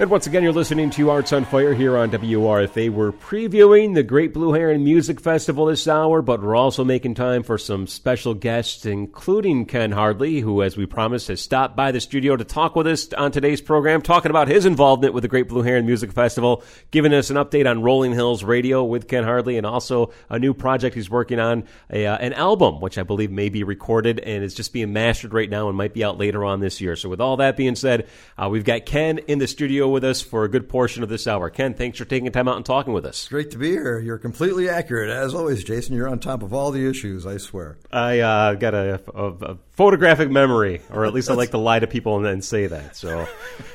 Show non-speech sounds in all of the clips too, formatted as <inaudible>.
And once again, you're listening to Arts on Fire here on WRFA. We're previewing the Great Blue Heron Music Festival this hour, but we're also making time for some special guests, including Ken Hardley, who, as we promised, has stopped by the studio to talk with us on today's program, talking about his involvement with the Great Blue Heron Music Festival, giving us an update on Rolling Hills Radio with Ken Hardley, and also a new project he's working on, a, uh, an album, which I believe may be recorded and is just being mastered right now and might be out later on this year. So, with all that being said, uh, we've got Ken in the studio with us for a good portion of this hour. Ken, thanks for taking time out and talking with us. Great to be here. You're completely accurate. As always, Jason, you're on top of all the issues, I swear. I uh, got a, a, a, photographic memory, or at least I like to lie to people and then say that. So,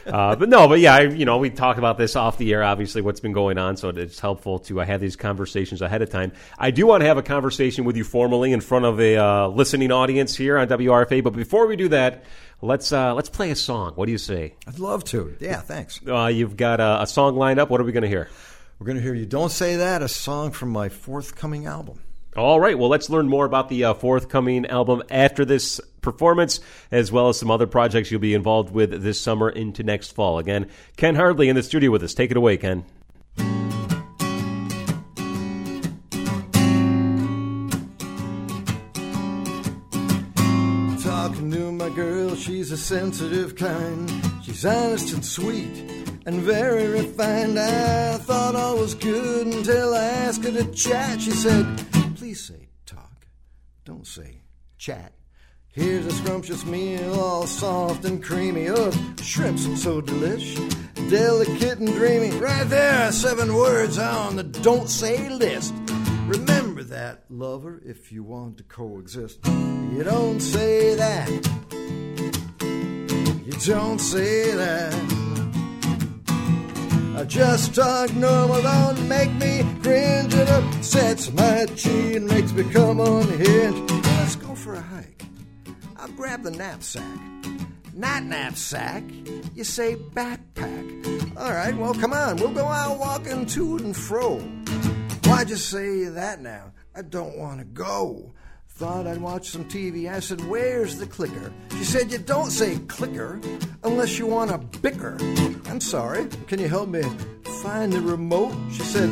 uh, But no, but yeah, I, you know, we talk about this off the air, obviously, what's been going on, so it's helpful to uh, have these conversations ahead of time. I do want to have a conversation with you formally in front of a uh, listening audience here on WRFA, but before we do that, Let's uh, let's play a song. What do you say? I'd love to. Yeah, thanks. Uh, you've got a, a, song lined up. What are we going to hear? We're going to hear "You Don't Say That," a song from my forthcoming album. All right. Well, let's learn more about the uh, forthcoming album after this performance, as well as some other projects you'll be involved with this summer into next fall. Again, Ken Hardley in the studio with us. Take it away, Ken. Talking to my girl, she's a sensitive kind. She's honest and sweet and very refined. I thought all was good until I asked her to chat. She said, Say talk, don't say chat. Here's a scrumptious meal, all soft and creamy. Oh, shrimps so delish, delicate and dreamy. Right there, seven words on the don't say list. Remember that, lover, if you want to coexist. You don't say that You don't say that. Just talk normal, don't make me cringe. It upsets my chin, makes me come unhinged. Let's go for a hike. I'll grab the knapsack. Not knapsack, you say backpack. All right, well, come on, we'll go out walking to and fro. Why'd you say that now? I don't want to go. Thought I'd watch some TV. I said, Where's the clicker? She said, You don't say clicker unless you want a bicker. I'm sorry. Can you help me find the remote? She said,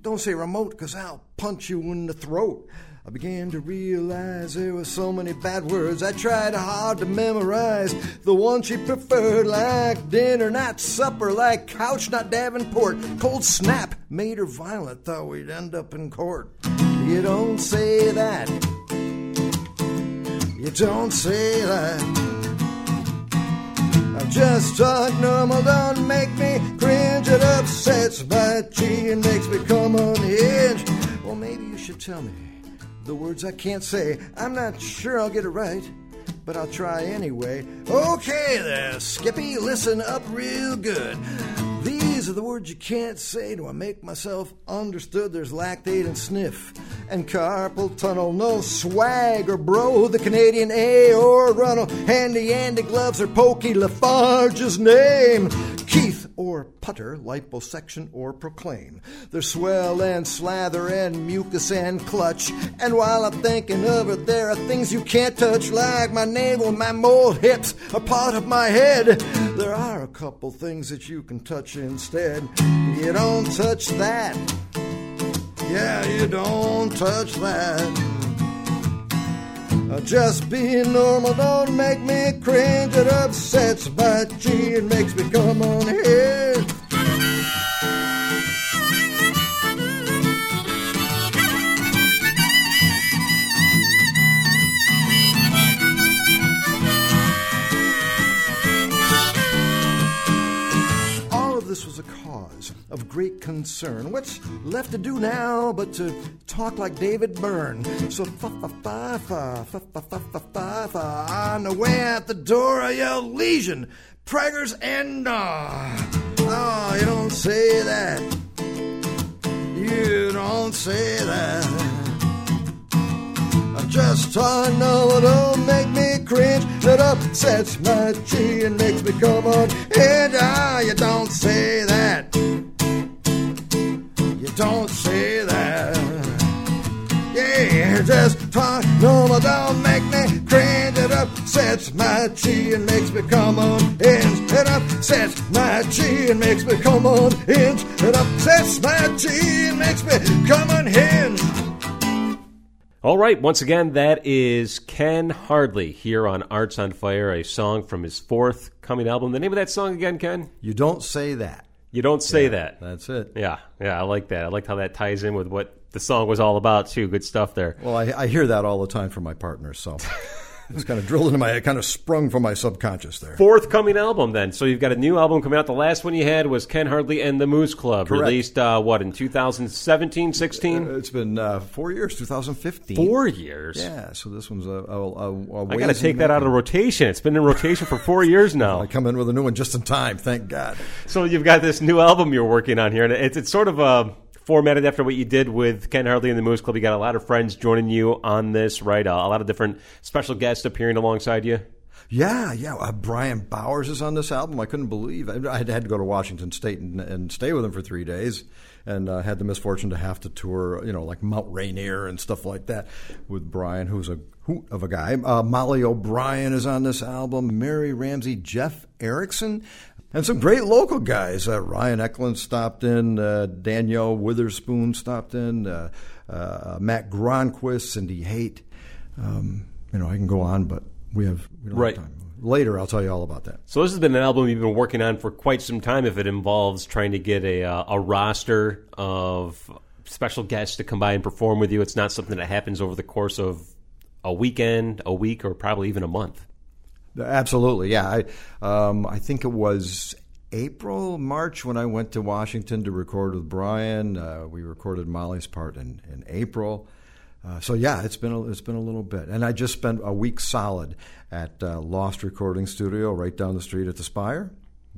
Don't say remote because I'll punch you in the throat. I began to realize there were so many bad words I tried hard to memorize. The one she preferred, like dinner, not supper, like couch, not Davenport. Cold snap made her violent, thought we'd end up in court. You don't say that. You don't say that. I just talk normal, don't make me cringe. It upsets my chi and makes me come unhinged. Well, maybe you should tell me the words I can't say. I'm not sure I'll get it right, but I'll try anyway. Okay there, Skippy, listen up real good. These are the words you can't say. Do I make myself understood? There's lactate and sniff and carpal tunnel. No swag or bro, the Canadian A or Runnel. Handy Andy gloves or Pokey LaFarge's name. Keith or putter, liposuction or proclaim. There's swell and slather and mucus and clutch. And while I'm thinking of it, there are things you can't touch, like my navel, my mole hips, a part of my head. A couple things that you can touch instead. You don't touch that. Yeah, you don't touch that. Uh, just being normal don't make me cringe. It upsets my chi It makes me come on here. Of great concern. What's left to do now but to talk like David Byrne? So fa fa fa fa fa fa fa fa fa fa. On the way out the door, I yell lesion, preggers, and nah. Oh, you don't say that. You don't say that. I just talk no, don't make me cringe. That upsets my chi and makes me come on. And ah, you don't say that don't say that. Yeah, just talk normal, don't make me cringe. It up upsets my chi and makes me come on unhinged. It upsets my chi and makes me come on unhinged. It upsets my chi and makes me come on unhinged. All right, once again, that is Ken Hardley here on Arts on Fire, a song from his forthcoming album. The name of that song again, Ken? You don't say that. You don't say that. That's it. Yeah, yeah, I like that. I like how that ties in with what the song was all about, too. Good stuff there. Well, I, I hear that all the time from my partner, so <laughs> it's kind of drilled into my, head, kind of sprung from my subconscious there. Forthcoming album, then. So you've got a new album coming out. The last one you had was Ken Hardley and the Moose Club, Correct. released, uh, what, in 2017, 16? It's been uh, four years, 2015. Four years. Yeah, so this one's a. a, a, a I got to take that out of rotation. It's been in rotation for four years <laughs> now. I come in with a new one just in time. Thank God. So you've got this new album you're working on here, and it's, it's sort of uh, formatted after what you did with Ken Hardley and the Moose Club. You got a lot of friends joining you on this, right? Uh, a lot of different special guests appearing alongside you. Yeah, yeah. Uh, Bryan Bowers is on this album. I couldn't believe. I, I had to go to Washington State and, and stay with him for three days, and uh, had the misfortune to have to tour, you know, like Mount Rainier and stuff like that with Brian, who's a hoot of a guy. Uh, Mollie O'Brien is on this album. Mary Ramsey, Jeff Erickson. And some great local guys. Uh, Ryan Eklund stopped in. Uh, Danielle Witherspoon stopped in. Uh, uh, Matt Gronquist, Cindy Haight. Um, you know, I can go on, but we have we don't Right. have time. Later, I'll tell you all about that. So this has been an album you've been working on for quite some time. If it involves trying to get a uh, a roster of special guests to come by and perform with you, it's not something that happens over the course of a weekend, a week, or probably even a month. Absolutely, yeah. I um, I think it was April, March when I went to Washington to record with Brian. Uh, we recorded Molly's part in, in April. Uh, so yeah, it's been a, it's been a little bit, and I just spent a week solid at uh, Lost Recording Studio right down the street at the Spire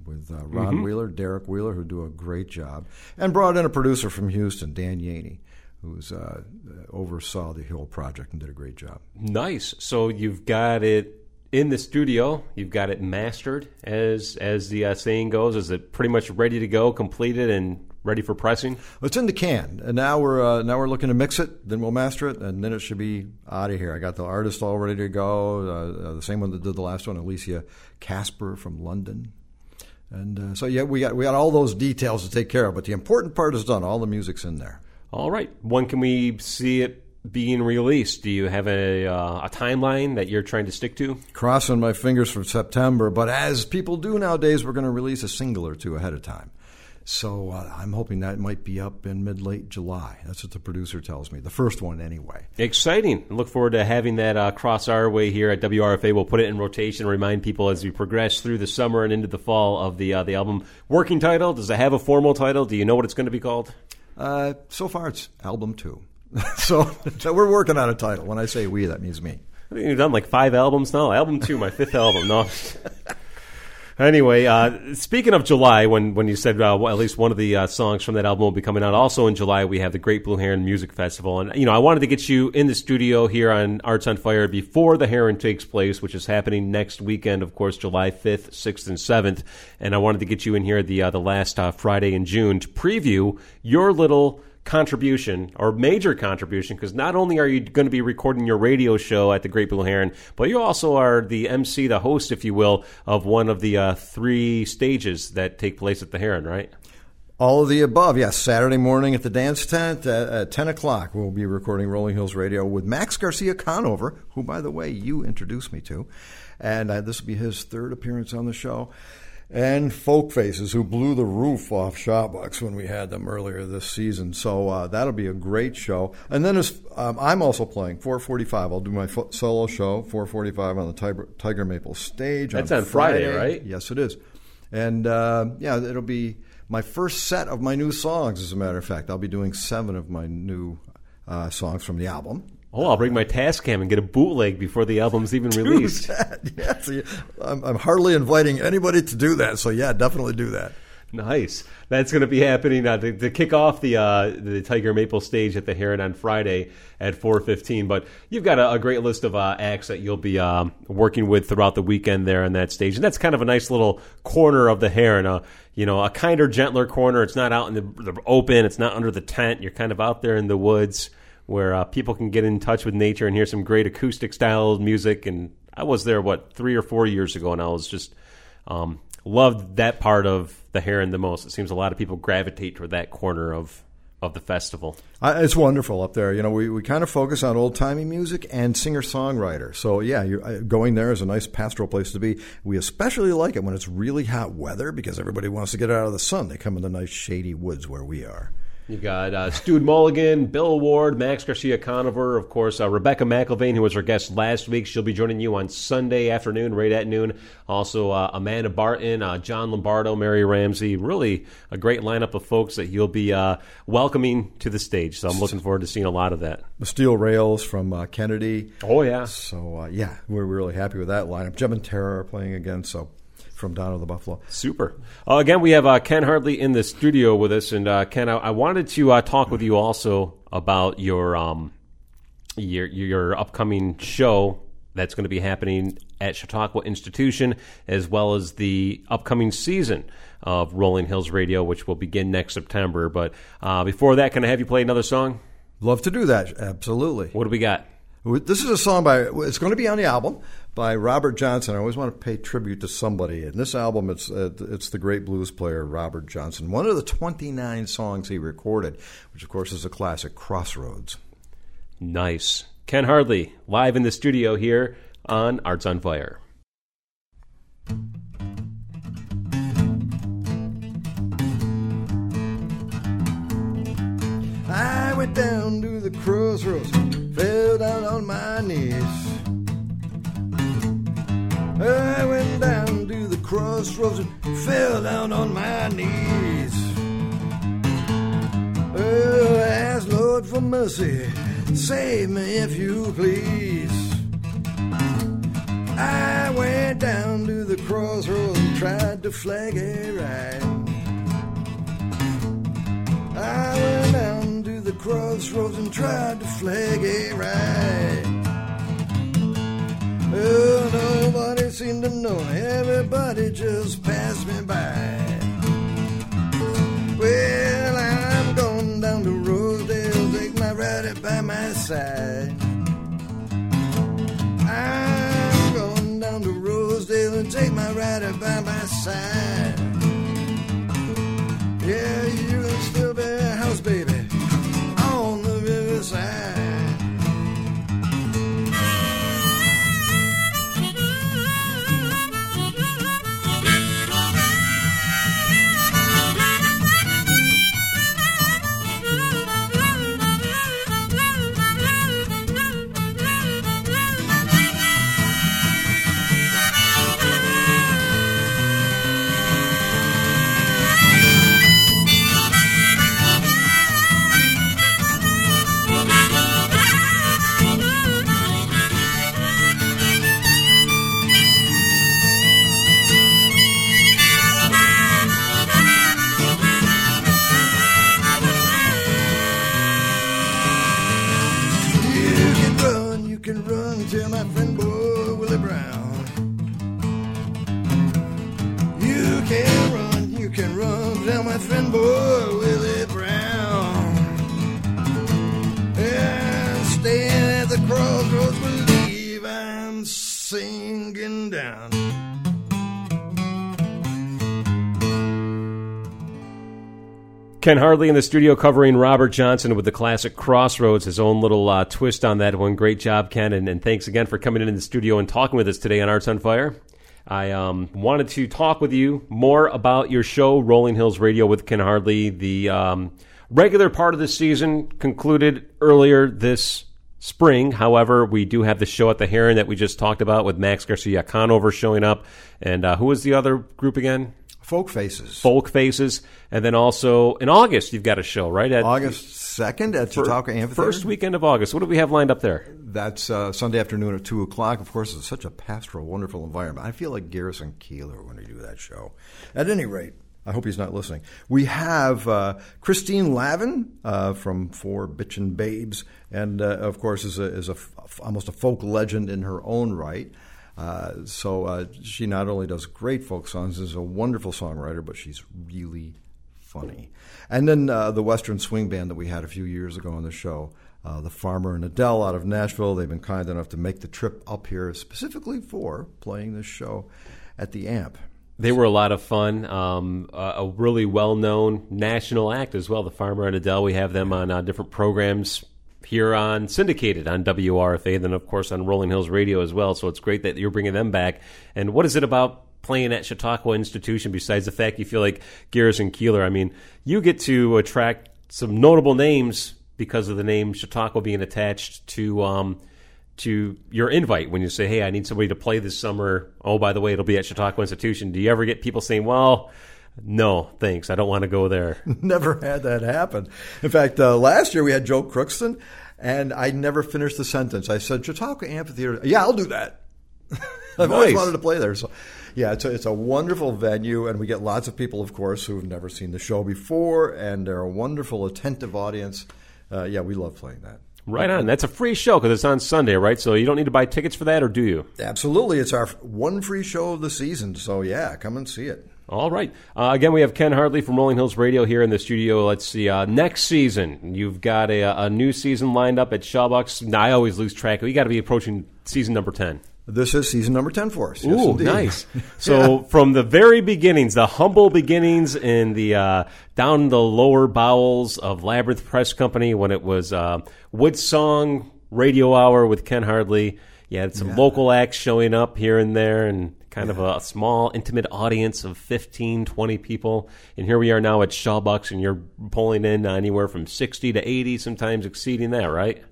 with uh, Ron Wheeler, Derek Wheeler, who do a great job, and brought in a producer from Houston, Dan Yaney, who's uh, oversaw the whole project and did a great job. Nice. So you've got it in the studio. You've got it mastered, as as the uh, saying goes. Is it pretty much ready to go, completed, and ready for pressing? It's in the can, and now we're uh, now we're looking to mix it. Then we'll master it, and then it should be out of here. I got the artist all ready to go. Uh, uh, the same one that did the last one, Alicia Casper from London. And uh, so yeah, we got we got all those details to take care of, but the important part is done. All the music's in there. All right. When can we see it being released? Do you have a uh, a timeline that you're trying to stick to? Crossing my fingers for September, but as people do nowadays, we're going to release a single or two ahead of time. So uh, I'm hoping that might be up in mid late July. That's what the producer tells me. The first one, anyway. Exciting. Look forward to having that uh, cross our way here at WRFA. We'll put it in rotation, remind people as we progress through the summer and into the fall of the uh, the album. Working title? Does it have a formal title? Do you know what it's going to be called? Uh, so far, it's album two. <laughs> so, so <laughs> we're working on a title. When I say we, that means me. I think you've done like five albums now. Album two, my fifth album. No. <laughs> Anyway, uh, speaking of July, when when you said uh, well, at least one of the uh, songs from that album will be coming out, also in July we have the Great Blue Heron Music Festival, and you know I wanted to get you in the studio here on Arts on Fire before the Heron takes place, which is happening next weekend, of course, July fifth, sixth, and seventh, and I wanted to get you in here the uh, the last uh, Friday in June to preview your little contribution or major contribution because not only are you going to be recording your radio show at the Great Blue Heron, but you also are the MC, the host, if you will, of one of the uh, three stages that take place at the Heron, right? All of the above, yes. Saturday morning at the dance tent at, at 10 o'clock, we'll be recording Rolling Hills Radio with Max Garcia Conover, who, by the way, you introduced me to. And uh, this will be his third appearance on the show. And Folk Faces, who blew the roof off Shawbucks when we had them earlier this season. So uh, that'll be a great show. And then as, um, I'm also playing 445. I'll do my fo- solo show, 445 on the Tiger, Tiger Maple stage. That's on Friday, Friday, right? Yes, it is. And uh, yeah, it'll be my first set of my new songs, as a matter of fact. I'll be doing seven of my new uh, songs from the album. Oh, I'll bring my Tascam and get a bootleg before the album's even released. <laughs> yeah, so I'm, I'm hardly inviting anybody to do that. So yeah, definitely do that. Nice. That's going to be happening uh, to, to kick off the uh, the Tiger Maple stage at the Heron on Friday at 4:15. But you've got a, a great list of uh, acts that you'll be um, working with throughout the weekend there on that stage, and that's kind of a nice little corner of the Heron. Uh, you know, a kinder, gentler corner. It's not out in the, the open. It's not under the tent. You're kind of out there in the woods where uh, people can get in touch with nature and hear some great acoustic style music. And I was there what three or four years ago, and I was just um, loved that part of the Heron the most. It seems a lot of people gravitate toward that corner of of the festival. Uh, it's wonderful up there. You know, we, we kind of focus on old timey music and singer songwriter. So yeah, uh, going there is a nice pastoral place to be. We especially like it when it's really hot weather because everybody wants to get out of the sun. They come in the nice shady woods where we are. You got uh, Stu Mulligan, Bill Ward, Max Garcia Conover, of course, uh, Rebecca McIlvain, who was our guest last week. She'll be joining you on Sunday afternoon, right at noon. Also, uh, Amanda Barton, uh, John Lombardo, Mary Ramsey. Really a great lineup of folks that you'll be uh, welcoming to the stage. So I'm looking forward to seeing a lot of that. The Steel Rails from uh, Kennedy. Oh, yeah. So, yeah, we're really happy with that lineup. Gem and Terror are playing again, so from to the Buffalo. Super. Uh, again, we have uh, Ken Hardley in the studio with us, and uh, Ken, I, I wanted to uh, talk with you also about your um, your your upcoming show that's going to be happening at Chautauqua Institution, as well as the upcoming season of Rolling Hills Radio, which will begin next September. But uh, before that, can I have you play another song? Love to do that. Absolutely. What do we got? This is a song by. It's going to be on the album by Robert Johnson. I always want to pay tribute to somebody. In this album, it's uh, it's the great blues player Robert Johnson. One of the 29 songs he recorded, which of course is a classic, "Crossroads." Nice. Ken Hardley live in the studio here on Arts on Fire. I went down to the crossroads, fell down on my knees. I went down to the crossroads and fell down on my knees. Oh, I asked Lord for mercy, save me if you please. I went down to the crossroads and tried to flag a ride. I went crossroads and tried to flag a ride. Oh, nobody seemed to know. Everybody just passed me by. Well, I'm going down to Rosedale, take my rider by my side. I'm going down to Rosedale and take my rider by my side. Ken Hardley in the studio covering Robert Johnson with the classic Crossroads, his own little uh, twist on that one. Great job, Ken, and, and, thanks again for coming in the studio and talking with us today on Arts on Fire. I um, wanted to talk with you more about your show, Rolling Hills Radio with Ken Hardley. The um, regular part of the season concluded earlier this spring. However, we do have the show at the Heron that we just talked about with Max Garcia Conover showing up. And uh, who was the other group again? Folk Faces. Folk Faces, and then also in August you've got a show, right? At August second at Chautauqua Amphitheater. First weekend of August. What do we have lined up there? That's uh, Sunday afternoon at two o'clock. Of course, it's such a pastoral, wonderful environment. I feel like Garrison Keillor when we do that show. At any rate, I hope he's not listening. We have uh, Christine Lavin uh, from Four Bitchin' Babes, and uh, of course is a, is a f- almost a folk legend in her own right. Uh, so uh, she not only does great folk songs, is a wonderful songwriter, but she's really funny. And then uh, the Western Swing Band that we had a few years ago on the show. uh, the Farmer and Adele out of Nashville. They've been kind enough to make the trip up here specifically for playing this show at the AMP. They were a lot of fun. Um, a, really well known national act as well. The Farmer and Adele. We have them on uh, different programs here on syndicated on WRFA, then of course on Rolling Hills Radio as well. So it's great that you're bringing them back. And what is it about playing at Chautauqua Institution besides the fact you feel like Garrison Keillor? I mean, you get to attract some notable names because of the name Chautauqua being attached to um, to your invite when you say, "Hey, I need somebody to play this summer." Oh, by the way, it'll be at Chautauqua Institution. Do you ever get people saying, "Well"? No, thanks. I don't want to go there. <laughs> never had that happen. In fact, uh, last year we had Joe Crookston, and I never finished the sentence. I said, Chautauqua Amphitheater. Yeah, I'll do that. <laughs> I've nice. always wanted to play there. So, yeah, it's a, it's a wonderful venue, and we get lots of people, of course, who've never seen the show before, and they're a wonderful, attentive audience. Uh, yeah, we love playing that. Right on. That's a free show because it's on Sunday, right? So you don't need to buy tickets for that, or do you? Absolutely. It's our one free show of the season. So yeah, come and see it. All right. Uh, again, we have Ken Hardley from Rolling Hills Radio here in the studio. Let's see. Uh, next season, you've got a, a, new season lined up at Shawbucks. Now, I always lose track. We got to be approaching season number ten. This is season number 10 for us. Yes, Ooh, indeed. nice. <laughs> So, yeah. from the very beginnings, the humble beginnings in the uh, down the lower bowels of Labyrinth Press Company when it was uh, Woodsong Radio Hour with Ken Hardley. You had some yeah. local acts showing up here and there and kind yeah. of a small, intimate audience of 15, 20 people. And here we are now at Shawbucks, and you're pulling in anywhere from 60 to 80, sometimes exceeding that, right?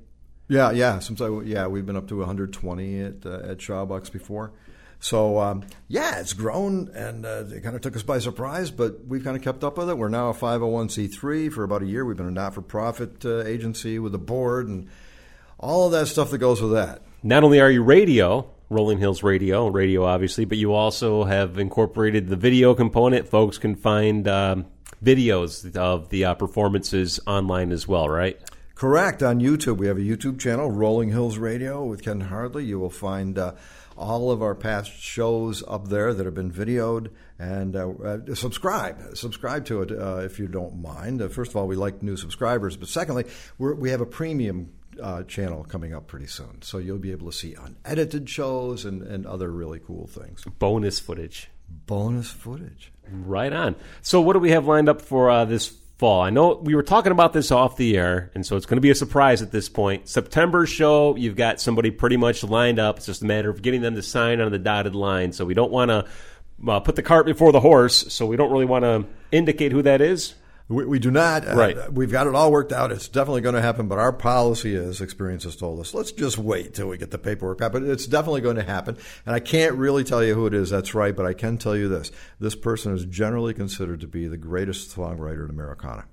Yeah, yeah. Sometimes, yeah, we've been up to 120 at uh, at Shawbucks before. So um, yeah, it's grown, and uh, it kind of took us by surprise, but we've kind of kept up with it. We're now a 501c3 for about a year. We've been a not-for-profit uh, agency with a board and all of that stuff that goes with that. Not only are you radio, Rolling Hills Radio, radio obviously, but you also have incorporated the video component. Folks can find um, videos of the uh, performances online as well, right? Correct. On YouTube, we have a YouTube channel, Rolling Hills Radio with Ken Hardley. You will find uh, all of our past shows up there that have been videoed. And uh, uh, subscribe, subscribe to it uh, if you don't mind. Uh, first of all, we like new subscribers, but secondly, we have a premium uh, channel coming up pretty soon. So you'll be able to see unedited shows and, and other really cool things. Bonus footage. Bonus footage. Right on. So, what do we have lined up for uh, this fall. I know we were talking about this off the air, and so it's going to be a surprise at this point. September show, you've got somebody pretty much lined up. It's just a matter of getting them to sign on the dotted line. So we don't want to uh, put the cart before the horse. So we don't really want to indicate who that is. We, we do not. Uh, right. Uh, we've got it all worked out. It's definitely going to happen. But our policy is, experience has told us, let's just wait till we get the paperwork out. But it's definitely going to happen. And I can't really tell you who it is. That's right. But I can tell you this: this person is generally considered to be the greatest songwriter in Americana.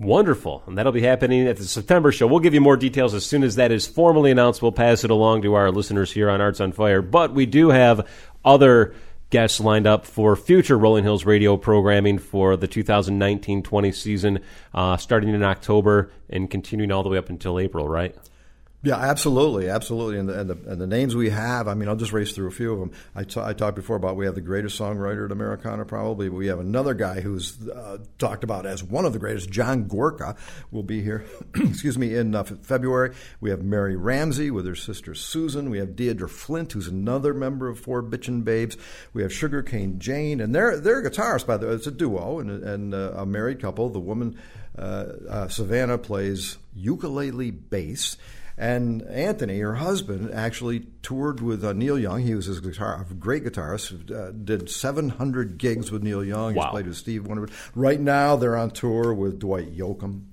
Wonderful. And that'll be happening at the September show. We'll give you more details as soon as that is formally announced. We'll pass it along to our listeners here on Arts on Fire. But we do have other guests lined up for future Rolling Hills radio programming for the 2019 20 season, uh, starting in October and continuing all the way up until April, right? Yeah, absolutely, absolutely, and the, and the, and the names we have. I mean, I'll just race through a few of them. I, t- I talked before about we have the greatest songwriter at Americana, probably. We have another guy who's uh, talked about as one of the greatest. John Gorka will be here. <clears throat> excuse me, in uh, February. We have Mary Ramsey with her sister Susan. We have Deirdre Flint, who's another member of Four Bitchin' Babes. We have Sugarcane Jane, and they're they're guitarists by the way. It's a duo and and uh, a married couple. The woman uh, uh, Savannah plays ukulele bass. And Anthony, her husband, actually toured with uh, Neil Young. He was his guitar, a great guitarist. Uh, did 700 gigs with Neil Young. Wow. He's played with Steve Wonder. Right now, they're on tour with Dwight Yoakam.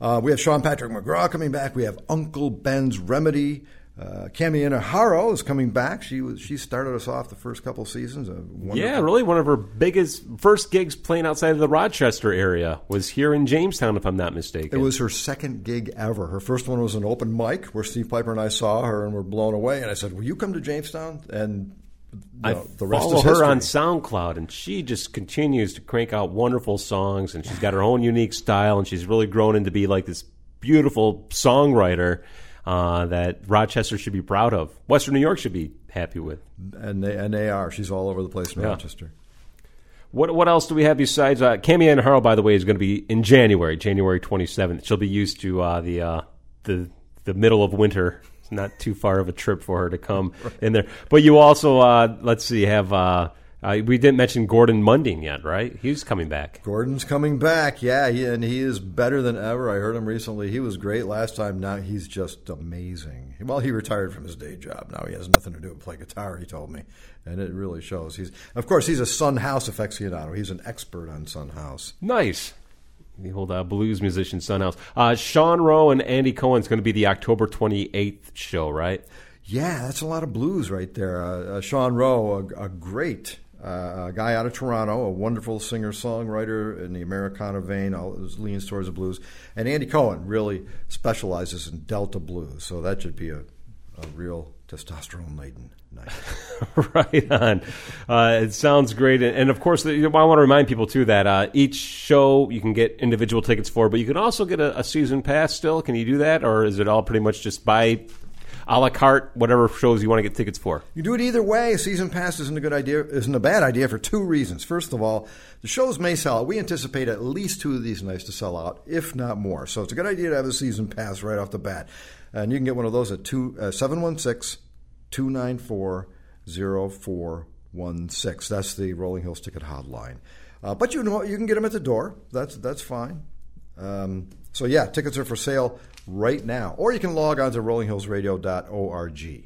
Uh, we have Sean Patrick McGraw coming back. We have Uncle Ben's Remedy. Uh, Cami Inaharo is coming back. She was she started us off the first couple seasons. Yeah, really one of her biggest first gigs playing outside of the Rochester area was here in Jamestown, if I'm not mistaken. It was her second gig ever. Her first one was an open mic where Steve Piper and I saw her and were blown away. And I said, "Will you come to Jamestown?" And you know, I the rest follow her on SoundCloud, and she just continues to crank out wonderful songs, and she's got her own unique style, and she's really grown into be like this beautiful songwriter uh, that Rochester should be proud of. Western New York should be happy with. And they, and they are. She's all over the place in yeah. Rochester. What what else do we have besides uh, Cami Inaharo? By the way, is going to be in January, January twenty seventh. She'll be used to uh, the uh, the the middle of winter. It's not too far of a trip for her to come <laughs> in there. But you also, uh, let's see, have. Uh, we didn't mention Gordon Munding yet, right? He's coming back. Gordon's coming back, yeah, he, and he is better than ever. I heard him recently. He was great last time. Now he's just amazing. Well, he retired from his day job. Now he has nothing to do but play guitar. He told me, and it really shows. He's, of course, he's a Sun House aficionado. He's an expert on Sun House. Nice. The old uh, blues musician Sun House. Uh, Sean Rowe and Andy Cohen's going to be the October 28th show, right? Yeah, that's a lot of blues right there. Uh, uh Sean Rowe, a, a great uh, a guy out of Toronto, a wonderful singer songwriter in the Americana vein, leans towards the blues. And Andy Cohen really specializes in Delta blues, so that should be a, a real testosterone laden night. <laughs> right on. Uh, it sounds great. And, of course, I want to remind people, too, that uh, each show you can get individual tickets for, but you can also get a, a season pass still. Can you do that? Or is it all pretty much just buy a la carte, whatever shows you want to get tickets for. You do it either way. A season pass isn't a good idea, isn't a bad idea for two reasons. First of all, the shows may sell out. We anticipate at least two of these nights to sell out, if not more. So it's a good idea to have a season pass right off the bat. And you can get one of those at uh, 716 294 0416. That's the Rolling Hills ticket hotline. Uh, but you know you can get them at the door. That's that's fine. Um, so yeah, tickets are for sale right now. Or you can log on to rollinghillsradio.org.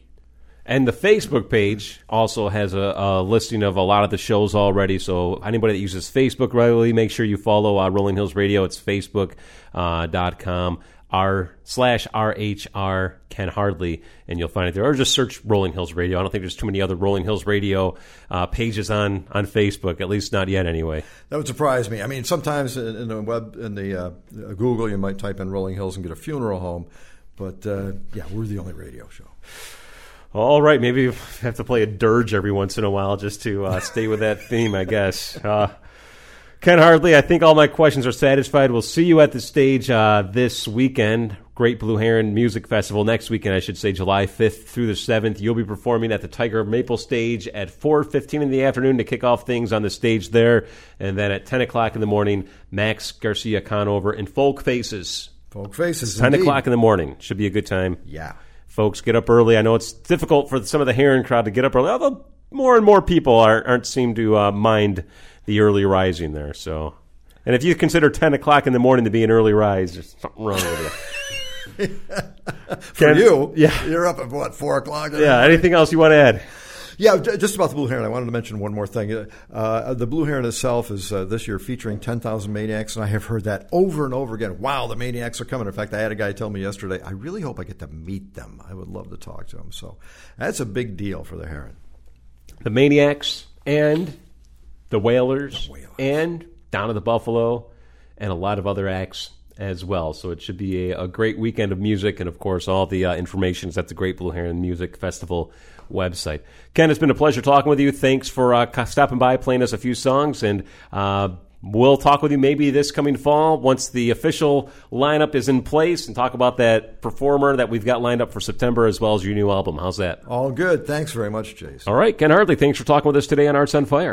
And the Facebook page also has a, a, listing of a lot of the shows already. So anybody that uses Facebook regularly, make sure you follow uh, Rolling Hills Radio. It's facebook.com. Uh, r slash rhr Ken Hardley, and you'll find it there. Or just search Rolling Hills Radio. I don't think there's too many other Rolling Hills Radio uh, pages on on Facebook, at least not yet, anyway. That would surprise me. I mean, sometimes in the web in the uh, Google, you might type in Rolling Hills and get a funeral home, but uh, yeah, we're the only radio show. All right, maybe have to play a dirge every once in a while just to uh, stay with that theme, I guess. Ken Hardley, I think all my questions are satisfied. We'll see you at the stage uh, this weekend. Great Blue Heron Music Festival next weekend, I should say, July 5th through the 7th. You'll be performing at the Tiger Maple stage at 4.15 in the afternoon to kick off things on the stage there. And then at 10 o'clock in the morning, Max Garcia Conover in Folk Faces. Folk Faces, 10 indeed. o'clock in the morning. Should be a good time. Yeah. Folks, get up early. I know it's difficult for some of the Heron crowd to get up early, although more and more people are, not seem to uh, mind – the early rising there. So, and if you consider ten o'clock in the morning to be an early rise, there's something wrong with you. <laughs> For Ken, you, yeah, you're up at what four o'clock? Yeah. Anything else you want to add? Yeah, just about the Blue Heron. I wanted to mention one more thing. Uh, uh, the Blue Heron itself is uh, this year featuring 10,000 Maniacs, and I have heard that over and over again. Wow, the Maniacs are coming. In fact, I had a guy tell me yesterday, I really hope I get to meet them. I would love to talk to them. So that's a big deal for the Heron. The Maniacs and the Whalers, the Wailers, and Down at the Buffalo, and a lot of other acts as well. So it should be a, a great weekend of music, and of course, all the uh, information is at the Great Blue Heron Music Festival website. Ken, it's been a pleasure talking with you. Thanks for uh, stopping by, playing us a few songs, and uh, we'll talk with you maybe this coming fall once the official lineup is in place and talk about that performer that we've got lined up for September as well as your new album. How's that? All good. Thanks very much, Jason. All right, Ken Hardley, thanks for talking with us today on Arts on Fire.